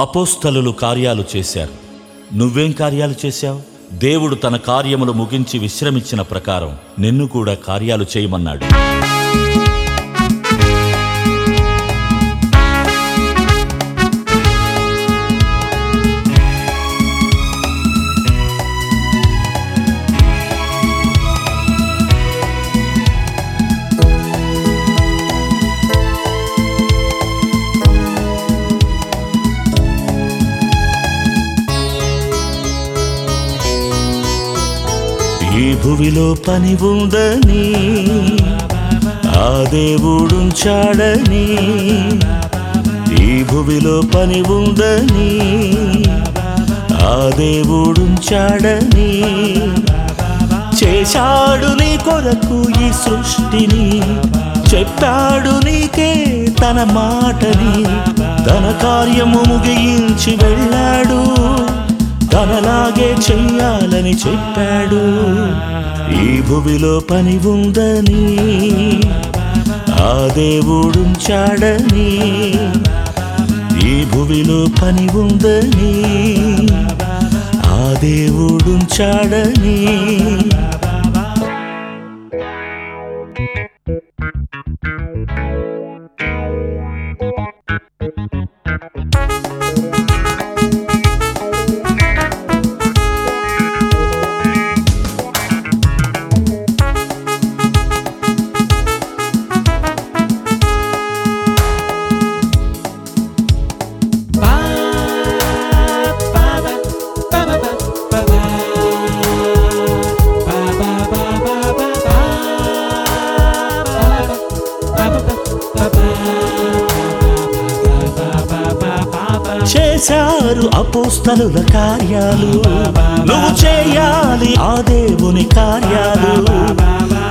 అపోస్తలులు కార్యాలు చేశారు. నువ్వేం కార్యాలు చేశావు? దేవుడు తన కార్యములు ముగించి విశ్రమించిన ప్రకారం నిన్ను కూడా కార్యాలు చేయమన్నాడు. భువిలో పని ఉందని ఆ దేవుడుంచాడని ఈ భువిలో పని ఉందని ఆ దేవుడుంచాడని. చేశాడు నీ కొరకు ఈ సృష్టిని చెప్పాడు నీకే తన మాటని తన కార్యము ముగించి వెళ్ళ తనలాగే చెయ్యాలని చెప్పాడు. ఈ భువిలో పని ఉందని ఆ దేవుడుంచాడని ఈ భువిలో పని ఉందని ఆ దేవుడుంచాడని చేశారు అపోస్తలుల కార్యాలు. నువ్వు చేయాలి ఆ దేవుని కార్యాలు.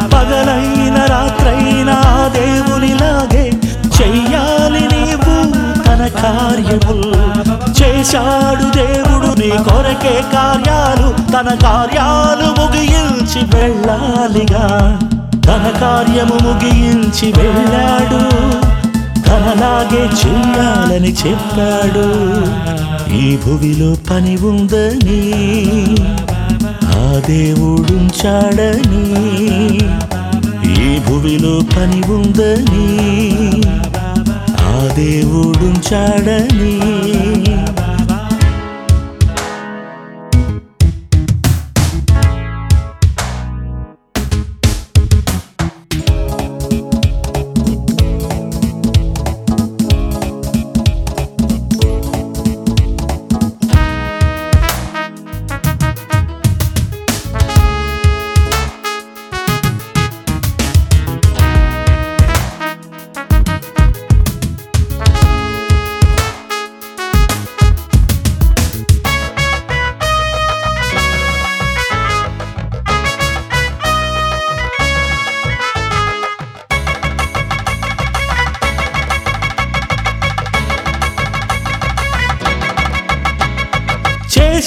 పగలైన రాత్రైన ఆ దేవునిలాగే చెయ్యాలి నీవు తన కార్యములు చేశాడు దేవుడు నీ కొరకే కార్యాలు. తన కార్యాలు ముగించి వెళ్ళాలిగా. తన కార్యము ముగించి వెళ్ళాడు. అలాగే చెయ్యాలని చెప్పాడు. ఈ భువిలో పని ఉందని ఆ దేవుడుంచాడని ఈ భువిలో పని ఉందని ఆ దేవుడుంచాడని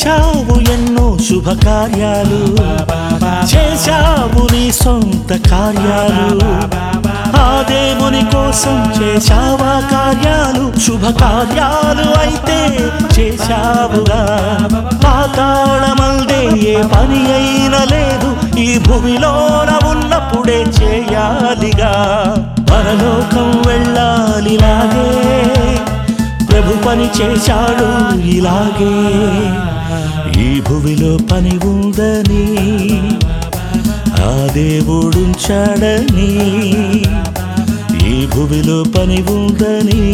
చేశావు ఎన్నో శుభకార్యాలు. చేశావు నీ సొంత కార్యాలు. ఆ దేవుని కోసం చేశావా కార్యాలు. శుభకార్యాలు అయితే చేశావుగా. పాతాళమల్దే ఏ పని అయినా లేదు. ఈ భూమిలోన ఉన్నప్పుడే చేయాలిగా. పరలోకం వెళ్ళాలిలాగే. ప్రభు పని చేశాడు ఇలాగే. ఈ భువిలో పని ఉందని ఆ దేవుడుంచాడని ఈ భువిలో పని ఉందని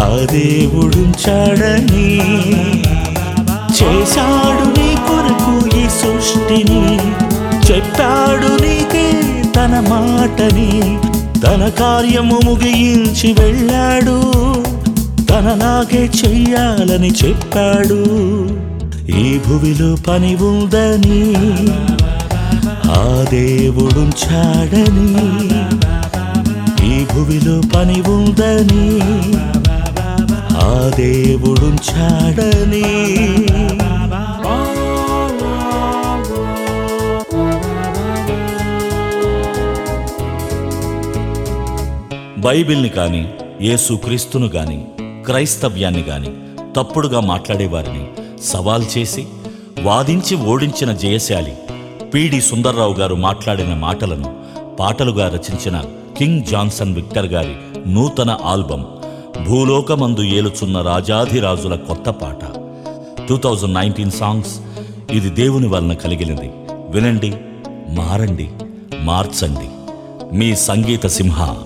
ఆ దేవుడుంచాడని. చేశాడు నీ కొరకు ఈ సృష్టిని చెప్పాడు నీకే తన మాటని తన కార్యము ముగించి వెళ్ళాడు. తనలాగే చెయ్యాలని చెప్పాడు. ఈ భువిలో పని ఉందని ఆ దేవుడుంచాడని ఈ భువిలో పని ఉందని ఆ దేవుడుంచాడని. బైబిల్ని కాని యేసుక్రీస్తును కానీ క్రైస్తవ్యాన్ని గాని తప్పుడుగా మాట్లాడేవారిని సవాల్ చేసి వాదించి ఓడించిన జయశాలి పిడి సుందర్రావు గారు మాట్లాడిన మాటలను పాటలుగా రచించిన కింగ్ జాన్సన్ విక్టర్ గారి నూతన ఆల్బం భూలోకమందు ఏలుచున్న రాజాధిరాజుల కొత్త పాట. టూ థౌజండ్ నైన్టీన్ సాంగ్స్ ఇది దేవుని వలన కలిగినది వినండి మారండి మార్చండి. మీ సంగీత సింహ